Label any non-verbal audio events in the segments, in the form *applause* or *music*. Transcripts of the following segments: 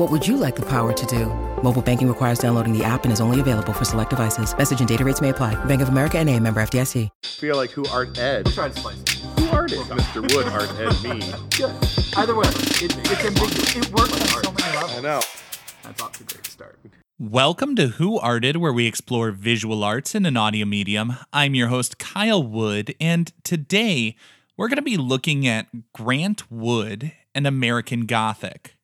What would you like the power to do? Mobile banking requires downloading the app and is only available for select devices. Message and data rates may apply. Bank of America and a member FDIC. feel like who art ed. We'll try to spice it. Who art is Mr. Wood art ed me? Good. Either way, it, it's ambiguous. It works on so many levels. I know. That's off to a great start. Welcome to Who Arted, where we explore visual arts in an audio medium. I'm your host, Kyle Wood, and today we're going to be looking at Grant Wood and American Gothic.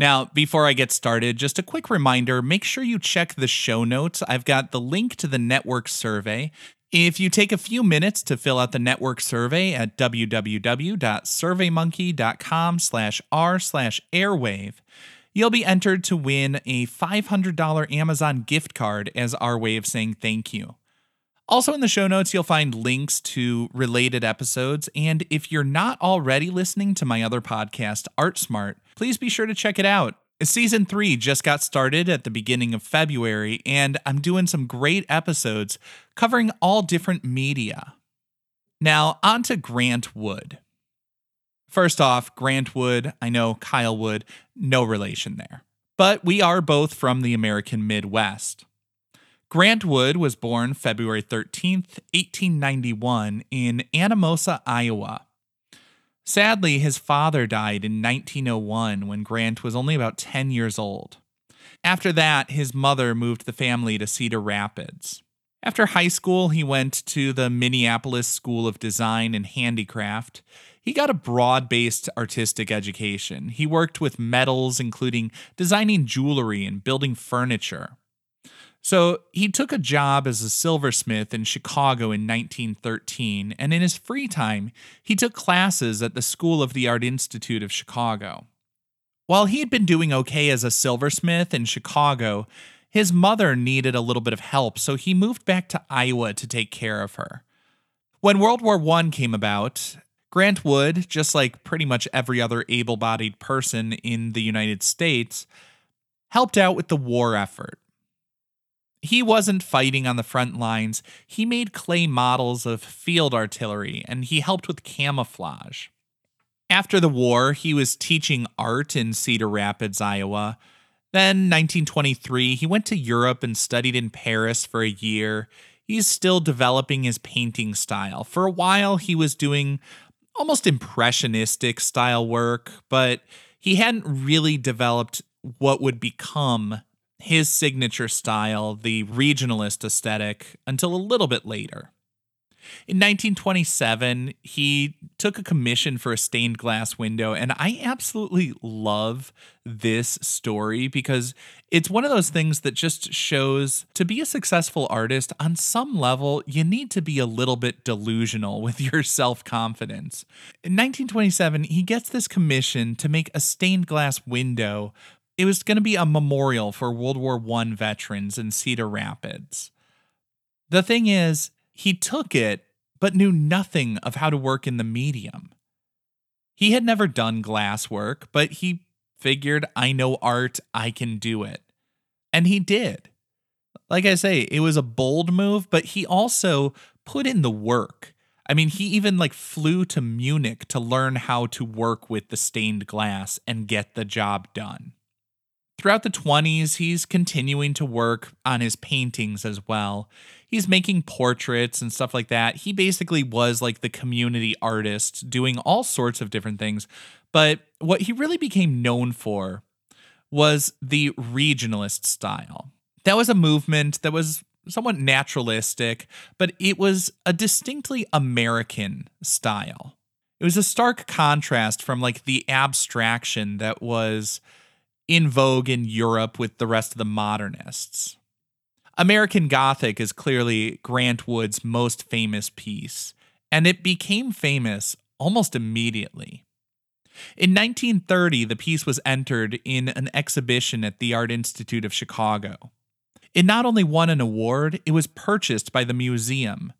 Now, before I get started, just a quick reminder make sure you check the show notes. I've got the link to the network survey. If you take a few minutes to fill out the network survey at www.surveymonkey.com slash r slash airwave, you'll be entered to win a $500 Amazon gift card as our way of saying thank you. Also, in the show notes, you'll find links to related episodes. And if you're not already listening to my other podcast, Art Smart, please be sure to check it out. Season three just got started at the beginning of February, and I'm doing some great episodes covering all different media. Now, on to Grant Wood. First off, Grant Wood, I know Kyle Wood, no relation there. But we are both from the American Midwest. Grant Wood was born February 13th, 1891, in Anamosa, Iowa. Sadly, his father died in 1901 when Grant was only about 10 years old. After that, his mother moved the family to Cedar Rapids. After high school, he went to the Minneapolis School of Design and Handicraft. He got a broad based artistic education. He worked with metals, including designing jewelry and building furniture. So he took a job as a silversmith in Chicago in 1913, and in his free time, he took classes at the School of the Art Institute of Chicago. While he had been doing okay as a silversmith in Chicago, his mother needed a little bit of help, so he moved back to Iowa to take care of her. When World War I came about, Grant Wood, just like pretty much every other able bodied person in the United States, helped out with the war effort. He wasn't fighting on the front lines. He made clay models of field artillery and he helped with camouflage. After the war, he was teaching art in Cedar Rapids, Iowa. Then, 1923, he went to Europe and studied in Paris for a year. He's still developing his painting style. For a while, he was doing almost impressionistic style work, but he hadn't really developed what would become his signature style, the regionalist aesthetic, until a little bit later. In 1927, he took a commission for a stained glass window, and I absolutely love this story because it's one of those things that just shows to be a successful artist, on some level, you need to be a little bit delusional with *laughs* your self confidence. In 1927, he gets this commission to make a stained glass window it was going to be a memorial for World War I veterans in Cedar Rapids. The thing is, he took it, but knew nothing of how to work in the medium. He had never done glass work, but he figured, I know art, I can do it. And he did. Like I say, it was a bold move, but he also put in the work. I mean, he even like flew to Munich to learn how to work with the stained glass and get the job done. Throughout the 20s, he's continuing to work on his paintings as well. He's making portraits and stuff like that. He basically was like the community artist doing all sorts of different things. But what he really became known for was the regionalist style. That was a movement that was somewhat naturalistic, but it was a distinctly American style. It was a stark contrast from like the abstraction that was in vogue in Europe with the rest of the modernists. American Gothic is clearly Grant Wood's most famous piece, and it became famous almost immediately. In 1930, the piece was entered in an exhibition at the Art Institute of Chicago. It not only won an award, it was purchased by the museum.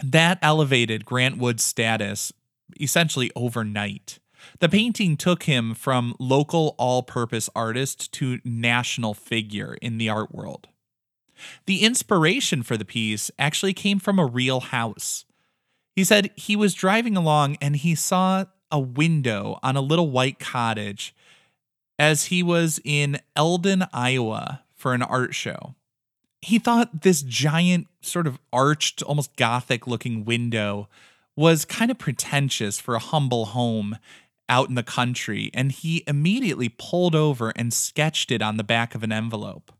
That elevated Grant Wood's status essentially overnight. The painting took him from local all purpose artist to national figure in the art world. The inspiration for the piece actually came from a real house. He said he was driving along and he saw a window on a little white cottage as he was in Eldon, Iowa for an art show. He thought this giant, sort of arched, almost gothic looking window was kind of pretentious for a humble home out in the country, and he immediately pulled over and sketched it on the back of an envelope.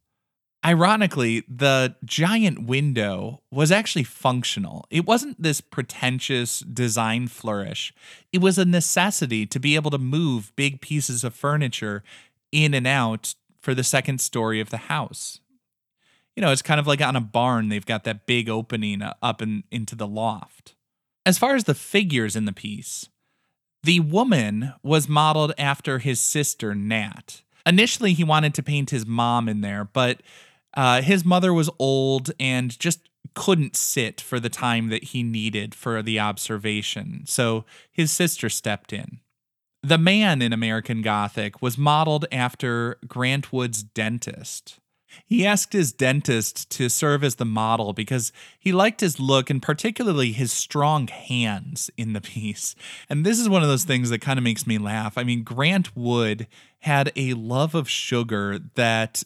Ironically, the giant window was actually functional. It wasn't this pretentious design flourish. It was a necessity to be able to move big pieces of furniture in and out for the second story of the house. You know, it's kind of like on a barn, they've got that big opening up in, into the loft. As far as the figures in the piece, the woman was modeled after his sister, Nan. Initially, he wanted to paint his mom in there, but uh, his mother was old and just couldn't sit for the time that he needed for the observation, so his sister stepped in. The man in American Gothic was modeled after Grant Wood's dentist. He asked his dentist to serve as the model because he liked his look and particularly his strong hands in the *laughs* piece. And this is one of those things that kind of makes me laugh. I mean, Grant Wood had a love of sugar that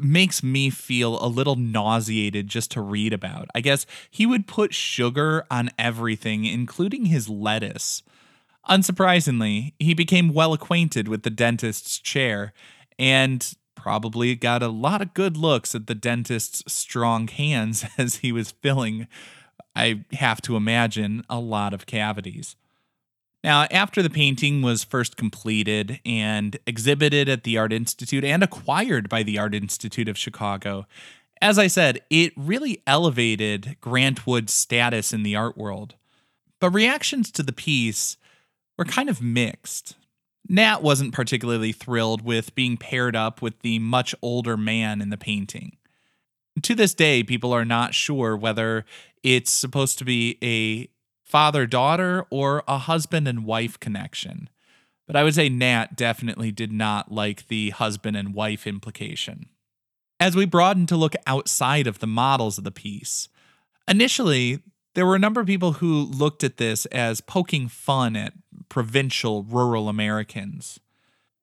makes me feel a little nauseated just to read about. I guess he would put sugar on everything, including his lettuce. Unsurprisingly, he became well acquainted with the dentist's chair and probably got a lot of good looks at the dentist's strong hands *laughs* as he was filling, I have to imagine, a lot of cavities. Now, after the painting was first completed and exhibited at the Art Institute and acquired by the Art Institute of Chicago, as I said, it really elevated Grant Wood's status in the art world. But reactions to the piece were kind of mixed. Nan wasn't particularly thrilled with being paired up with the much older man in the painting. To this day, people are not sure whether it's supposed to be a father daughter or a husband and wife connection. But I would say Nan definitely did not like the husband and wife implication. As we broaden to look outside of the models of the piece, initially, there were a number of people who looked at this as poking fun at provincial rural Americans.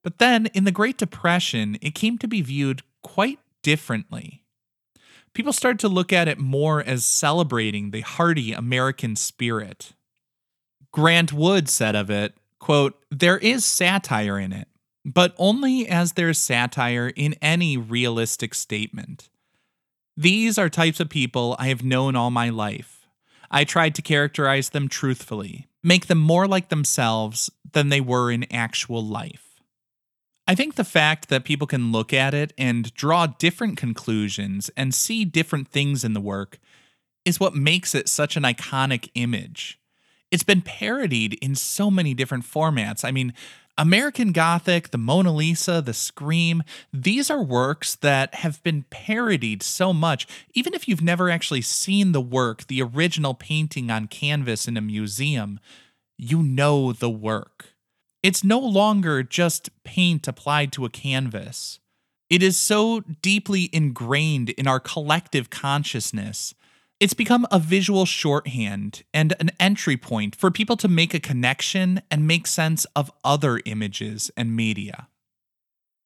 But then, in the Great Depression, it came to be viewed quite differently people started to look at it more as celebrating the hardy American spirit. Grant Wood said of it, quote, There is satire in it, but only as there's satire in any realistic statement. These are types of people I have known all my life. I tried to characterize them truthfully, make them more like themselves than they were in actual life. I think the fact that people can look at it and draw different conclusions and see different things in the work is what makes it such an iconic image. It's been parodied in so many different formats. I mean, American Gothic, the Mona Lisa, the Scream, these are works that have been parodied so much. Even if you've never actually seen the work, the original painting on canvas in a museum, you know the work. It's no longer just paint applied to a canvas. It is so deeply ingrained in our collective consciousness. It's become a visual shorthand and an entry point for people to make a connection and make sense of other images and media.